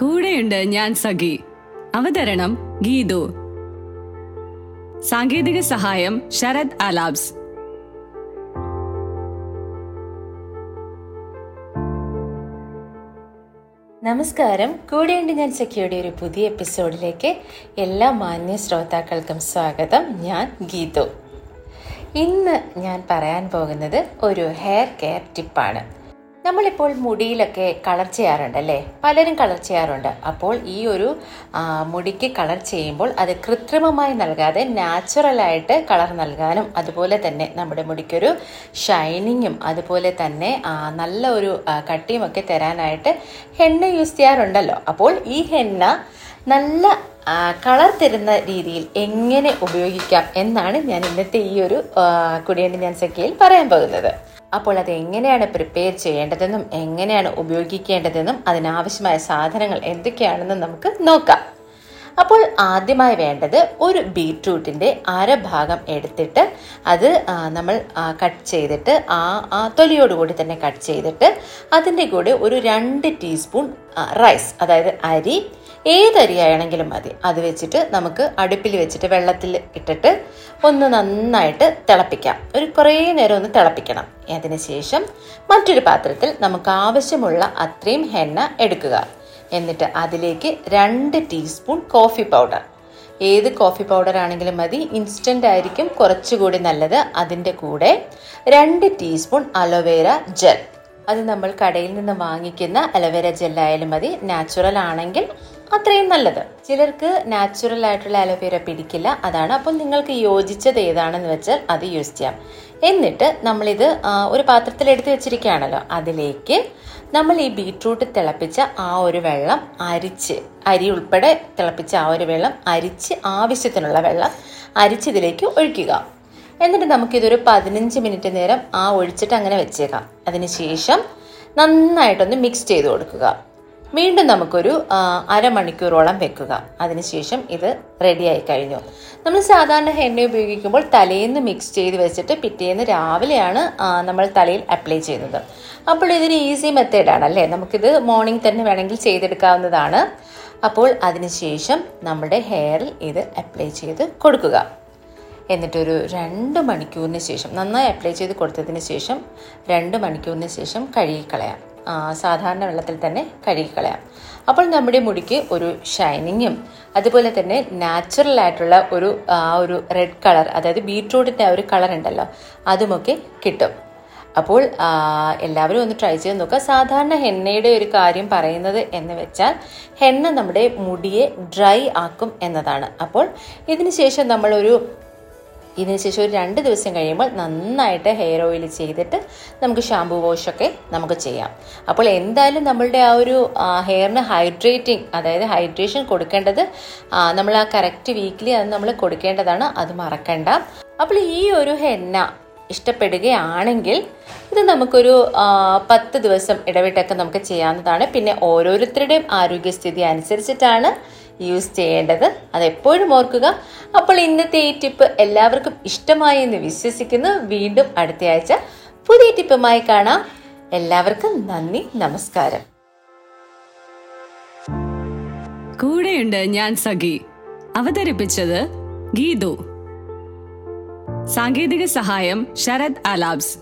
കൂടെയുണ്ട് ഞാൻ സഖി. അവതരണം ഗീതു. സാങ്കേതിക സഹായം ശരത് അലാബ്സ് നമസ്കാരം. കൂടെയുണ്ട് ഞാൻ സഖിയുടെ ഒരു പുതിയ എപ്പിസോഡിലേക്ക് എല്ലാ മാന്യ ശ്രോതാക്കൾക്കും സ്വാഗതം. ഞാൻ ഗീതു. ഇന്ന് ഞാൻ പറയാൻ പോകുന്നത് ഒരു ഹെയർ കെയർ ടിപ്പാണ് നമ്മളിപ്പോൾ മുടിയിലൊക്കെ കളർ ചെയ്യാറുണ്ട് അല്ലേ? പലരും കളർ ചെയ്യാറുണ്ട്. അപ്പോൾ ഈ ഒരു മുടിക്ക് കളർ ചെയ്യുമ്പോൾ അത് കൃത്രിമമായി നൽകാതെ നാച്ചുറലായിട്ട് കളർ നൽകാനും അതുപോലെ തന്നെ നമ്മുടെ മുടിക്കൊരു ഷൈനിങ്ങും അതുപോലെ തന്നെ നല്ല ഒരു കട്ടിയുമൊക്കെ തരാനായിട്ട് ഹെന്ന യൂസ് ചെയ്യാറുണ്ടല്ലോ. അപ്പോൾ ഈ ഹെന്ന നല്ല കളർ തരുന്ന രീതിയിൽ എങ്ങനെ ഉപയോഗിക്കാം എന്നാണ് ഞാൻ ഇന്നത്തെ ഈ ഒരു കുടിയേണ്ടി ഞാൻ സഖ്യയിൽ പറയാൻ പോകുന്നത്. അപ്പോൾ അത് എങ്ങനെയാണ് പ്രിപ്പയർ ചെയ്യേണ്ടതെന്നും എങ്ങനെയാണ് ഉപയോഗിക്കേണ്ടതെന്നും അതിനാവശ്യമായ സാധനങ്ങൾ എന്തൊക്കെയാണെന്നും നമുക്ക് നോക്കാം. അപ്പോൾ ആദ്യമായി വേണ്ടത് ഒരു ബീട്രൂട്ടിന്റെ അരഭാഗം എടുത്തിട്ട് അത് നമ്മൾ കട്ട് ചെയ്തിട്ട് ആ ആ തൊലിയോടുകൂടി തന്നെ കട്ട് ചെയ്തിട്ട് അതിന്റെ കൂടെ ഒരു രണ്ട് ടീസ്പൂൺ റൈസ് അതായത് അരി ഏതരിയാണെങ്കിലും മതി. അത് വെച്ചിട്ട് നമുക്ക് അടുപ്പിൽ വെച്ചിട്ട് വെള്ളത്തിൽ ഇട്ടിട്ട് ഒന്ന് നന്നായിട്ട് തിളപ്പിക്കാം. ഒരു കുറേ നേരം ഒന്ന് തിളപ്പിക്കണം. അതിനുശേഷം മറ്റൊരു പാത്രത്തിൽ നമുക്ക് ആവശ്യമുള്ള അത്രയും ഹെന്ന എടുക്കുക. എന്നിട്ട് അതിലേക്ക് രണ്ട് ടീസ്പൂൺ കോഫി പൗഡർ. ഏത് കോഫി പൗഡർ ആണെങ്കിലും മതി. ഇൻസ്റ്റന്റ് ആയിരിക്കും കുറച്ചുകൂടി നല്ലത്. അതിന്റെ കൂടെ രണ്ട് ടീസ്പൂൺ അലോവേര ജെൽ. അത് നമ്മൾ കടയിൽ നിന്ന് വാങ്ങിക്കുന്ന അലോവേര ജെല്ലായാലും മതി. നാച്ചുറൽ ആണെങ്കിൽ അത്രയും നല്ലത്. ചിലർക്ക് നാച്ചുറൽ ആയിട്ടുള്ള അലോവേര പിടിക്കില്ല അതാണ്. അപ്പോൾ നിങ്ങൾക്ക് യോജിച്ചത് ഏതാണെന്ന് വെച്ചാൽ അത് യൂസ് ചെയ്യാം. എന്നിട്ട് നമ്മളിത് ഒരു പാത്രത്തിൽ എടുത്ത് വെച്ചിരിക്കുകയാണല്ലോ. അതിലേക്ക് നമ്മൾ ഈ ബീട്രൂട്ട് തിളപ്പിച്ച ആ ഒരു വെള്ളം അരിച്ച് അരി ഉൾപ്പെടെ തിളപ്പിച്ച ആ ഒരു വെള്ളം അരിച്ച് ആവശ്യത്തിനുള്ള വെള്ളം അരിച്ച് ഇതിലേക്ക് ഒഴിക്കുക. എന്നിട്ട് നമുക്കിതൊരു പതിനഞ്ച് മിനിറ്റ് നേരം ആ ഒഴിച്ചിട്ട് അങ്ങനെ വെച്ചേക്കാം. അതിനുശേഷം നന്നായിട്ടൊന്ന് മിക്സ് ചെയ്ത് കൊടുക്കുക. വീണ്ടും നമുക്കൊരു അരമണിക്കൂറോളം വെക്കുക. അതിനുശേഷം ഇത് റെഡിയായി കഴിഞ്ഞു. നമ്മൾ സാധാരണ എണ്ണ ഉപയോഗിക്കുമ്പോൾ തലേന്ന് മിക്സ് ചെയ്ത് വെച്ചിട്ട് പിറ്റേന്ന് രാവിലെയാണ് നമ്മൾ തലയിൽ അപ്ലൈ ചെയ്യുന്നത്. അപ്പോൾ ഇതൊരു ഈസി മെത്തേഡാണ് അല്ലേ? നമുക്കിത് മോർണിംഗ് തന്നെ വേണമെങ്കിൽ ചെയ്തെടുക്കാവുന്നതാണ്. അപ്പോൾ അതിനുശേഷം നമ്മുടെ ഹെയറിൽ ഇത് അപ്ലൈ ചെയ്ത് കൊടുക്കുക. എന്നിട്ടൊരു രണ്ട് മണിക്കൂറിന് ശേഷം നന്നായി അപ്ലൈ ചെയ്ത് കൊടുത്തതിന് ശേഷം രണ്ട് മണിക്കൂറിന് ശേഷം കഴുകിക്കളയാം. സാധാരണ വെള്ളത്തിൽ തന്നെ കഴുകിക്കളയാം. അപ്പോൾ നമ്മുടെ മുടിക്ക് ഒരു ഷൈനിങ്ങും അതുപോലെ തന്നെ നാച്ചുറൽ ആയിട്ടുള്ള ഒരു ആ ഒരു റെഡ് കളർ അതായത് ബീട്രൂട്ടിന്റെ ആ ഒരു കളർ ഉണ്ടല്ലോ അതുമൊക്കെ കിട്ടും. അപ്പോൾ എല്ലാവരും ഒന്ന് ട്രൈ ചെയ്ത് നോക്കുക. സാധാരണ ഹെന്നയുടെ ഒരു കാര്യം പറയുന്നത് എന്ന് വെച്ചാൽ ഹെന്ന നമ്മുടെ മുടിയെ ഡ്രൈ ആക്കും എന്നതാണ്. അപ്പോൾ ഇതിന് ശേഷം നമ്മളൊരു ഇതിന് ശേഷം ഒരു രണ്ട് ദിവസം കഴിയുമ്പോൾ നന്നായിട്ട് ഹെയർ ഓയിൽ ചെയ്തിട്ട് നമുക്ക് ഷാമ്പു വാഷൊക്കെ നമുക്ക് ചെയ്യാം. അപ്പോൾ എന്തായാലും നമ്മളുടെ ആ ഒരു ഹെയറിന് ഹൈഡ്രേറ്റിംഗ് അതായത് ഹൈഡ്രേഷൻ കൊടുക്കേണ്ടത് നമ്മൾ ആ കറക്റ്റ് വീക്കിലി അത് നമ്മൾ കൊടുക്കേണ്ടതാണ്. അത് മറക്കണ്ട. അപ്പോൾ ഈ ഒരു ഹെന്ന ഇഷ്ടപ്പെടുകയാണെങ്കിൽ ഇത് നമുക്കൊരു പത്ത് ദിവസം ഇടവിട്ടൊക്കെ നമുക്ക് ചെയ്യാവുന്നതാണ്. പിന്നെ ഓരോരുത്തരുടെയും ആരോഗ്യസ്ഥിതി അനുസരിച്ചിട്ടാണ് യൂസ് ചെയ്യേണ്ടത്. അതെപ്പോഴും ഓർക്കുക. അപ്പോൾ ഇന്നത്തെ ഈ ടിപ്പ് എല്ലാവർക്കും ഇഷ്ടമായി എന്ന് വിശ്വസിക്കുന്നു. വീണ്ടും അടുത്ത ആഴ്ച പുതിയ ടിപ്പുമായി കാണാം. എല്ലാവർക്കും നന്ദി നമസ്കാരം. കൂടെയുണ്ട് ഞാൻ സഖി. അവതരിപ്പിച്ചത് ഗീതു. സാങ്കേതിക സഹായം ശരത് അലാബ്സ്